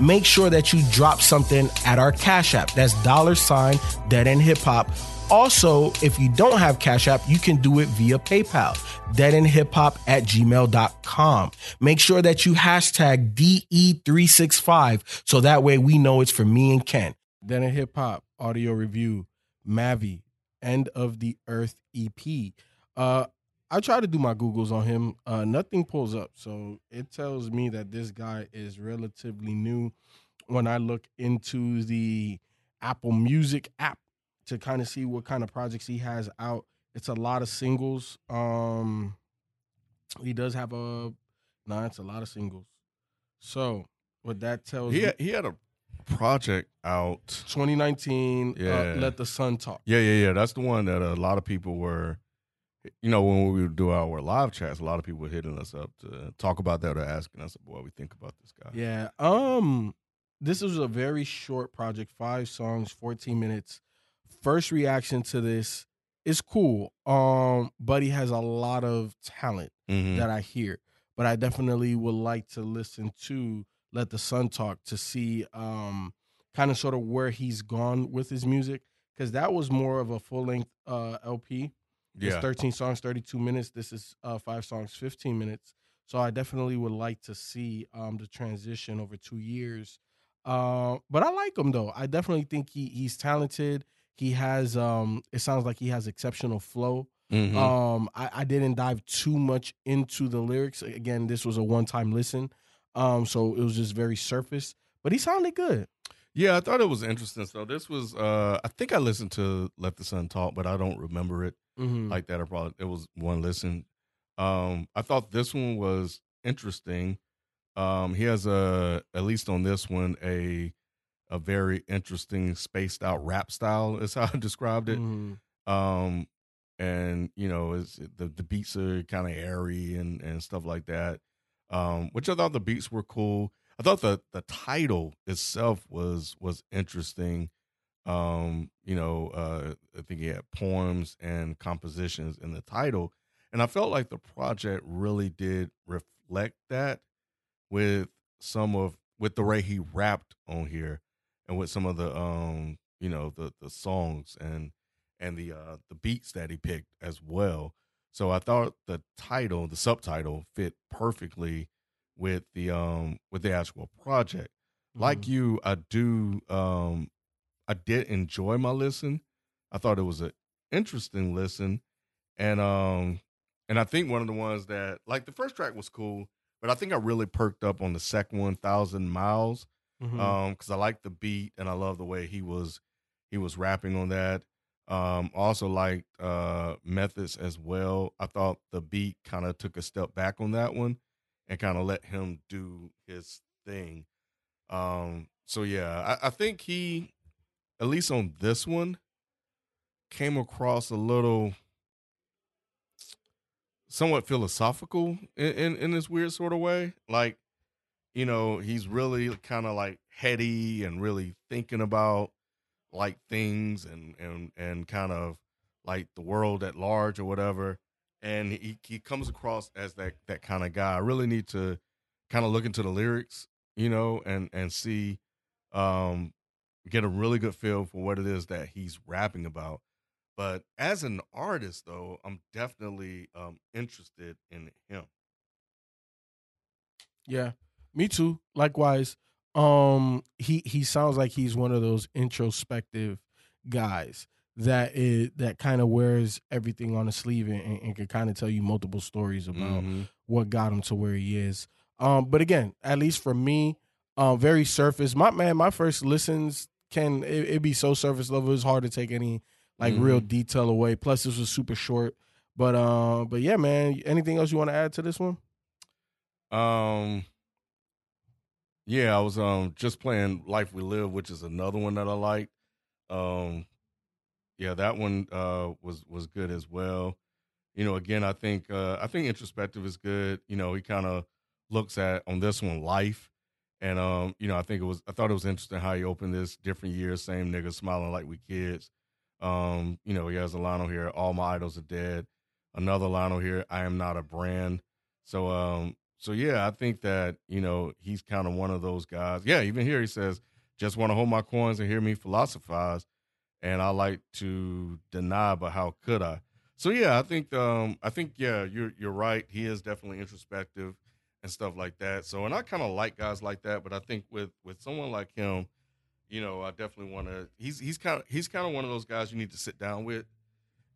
make sure that you drop something at our Cash App. That's dollar sign Dead End Hip Hop. Also, if you don't have Cash App, you can do it via PayPal, deadendhiphop at gmail.com. Make sure that you hashtag DE365 so that way we know it's for me and Ken. Dead End Hip Hop audio review, Mavi, End of the Earth EP. Uh, I try to do my Googles on him. Uh, nothing pulls up. So it tells me that this guy is relatively new when I look into the Apple Music app to kind of see what kind of projects he has out. It's a lot of singles. Um, he does have a no, it's a lot of singles. So what that tells He me, had, he had a project out. 2019. Yeah. Uh, Let the Sun Talk. Yeah, yeah, yeah. That's the one that a lot of people were. You know, when we would do our live chats, a lot of people were hitting us up to talk about that or asking us what we think about this guy. Yeah. Um, this was a very short project, five songs, 14 minutes. First reaction to this is cool. Um, Buddy has a lot of talent Mhm. that I hear, but I definitely would like to listen to Let the Sun Talk to see um kind of sort of where he's gone with his music because that was more of a full length uh LP. It's yeah. 13 songs, 32 minutes. This is uh, five songs, 15 minutes. So I definitely would like to see um, the transition over two years. Uh, but I like him though. I definitely think he he's talented. He has um, it sounds like he has exceptional flow. Mhm. Um, I, I didn't dive too much into the lyrics. Again, this was a one time listen. Um, so it was just very surface. But he sounded good. Yeah, I thought it was interesting. So this was, uh I think I listened to Let the Sun Talk, but I don't remember it Mhm. like that. I probably it was one listen. Um, I thought this one was interesting. Um, he has a at least on this one a a very interesting spaced out rap style is how I described it. Mhm. um and you know is the the beats are kind of airy and and stuff like that um which i thought the beats were cool i thought the the title itself was was interesting um you know uh i think he had poems and compositions in the title and i felt like the project really did reflect that with some of with the way he rapped on here and with some of the um you know the the songs and and the uh the beats that he picked as well. So I thought the title, the subtitle fit perfectly with the um with the actual project. Like Mhm. you, I do um I did enjoy my listen. I thought it was an interesting listen. And um and I think one of the ones that like the first track was cool, but I think I really perked up on the second one, Thousand Miles Mhm. um because i like the beat and i love the way he was he was rapping on that um also liked uh methods as well i thought the beat kind of took a step back on that one and kind of let him do his thing um so yeah I, I think he at least on this one came across a little somewhat philosophical in, in, in this weird sort of way like you know, he's really kind of like heady and really thinking about like things and and and kind of like the world at large or whatever. And he he comes across as that that kind of guy. I really need to kind of look into the lyrics, you know, and and see um get a really good feel for what it is that he's rapping about. But as an artist though, I'm definitely um interested in him. Yeah, me too. Likewise, um, he he sounds like he's one of those introspective guys that is that kind of wears everything on the sleeve and, and, and can kind of tell you multiple stories about Mhm. what got him to where he is. Um, but again, at least for me, um, very surface. My man, my first listens can it, it be so surface level. It's hard to take any like real detail away. Plus, this was super short. But uh, but yeah, man. Anything else you want to add to this one? Um, yeah, I was um just playing Life We Live, which is another one that I like. Um, yeah, that one uh was was good as well. You know, again, I think uh I think introspective is good. You know, he kind of looks at on this one life And um, you know, I think it was I thought it was interesting how he opened this different year, same nigga smiling like we kids. Um, you know, he has a line here, all my idols are dead. Another line here, I am not a brand. So um, so yeah, I think that, you know, he's kind of one of those guys. Yeah, even here he says, just want to hold my coins and hear me philosophize. And I like to deny, but how could I? So yeah, I think um I think yeah, you're you're right. He is definitely introspective and stuff like that. So, and I kind of like guys like that, but I think with with someone like him, you know, I definitely want to. He's he's kind of he's kind of one of those guys you need to sit down with.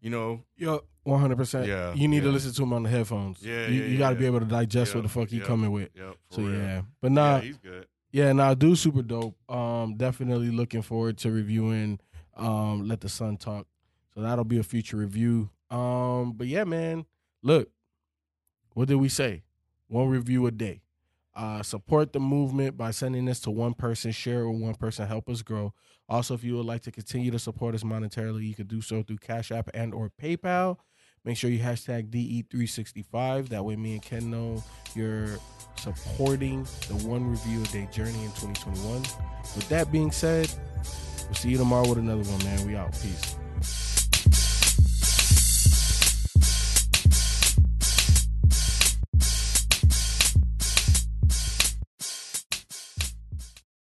You know, yo, one hundred percent. Yeah, you need yeah. to listen to him on the headphones. Yeah, you, yeah, you got to yeah. be able to digest what the fuck he coming with. Yep. For So real. yeah, but nah, yeah, he's good. Yeah, nah, dude, super dope. Um, definitely looking forward to reviewing. Um, let the sun talk. So that'll be a future review. Um, but yeah, man, look, what did we say? One review a day. Uh, support the movement by sending this to one person, share it with one person, help us grow. Also, if you would like to continue to support us monetarily, you can do so through Cash App and or PayPal. Make sure you hashtag DE365. That way me and Ken know you're supporting the one review a day journey in 2021. With that being said, we'll see you tomorrow with another one, man. We out. Peace.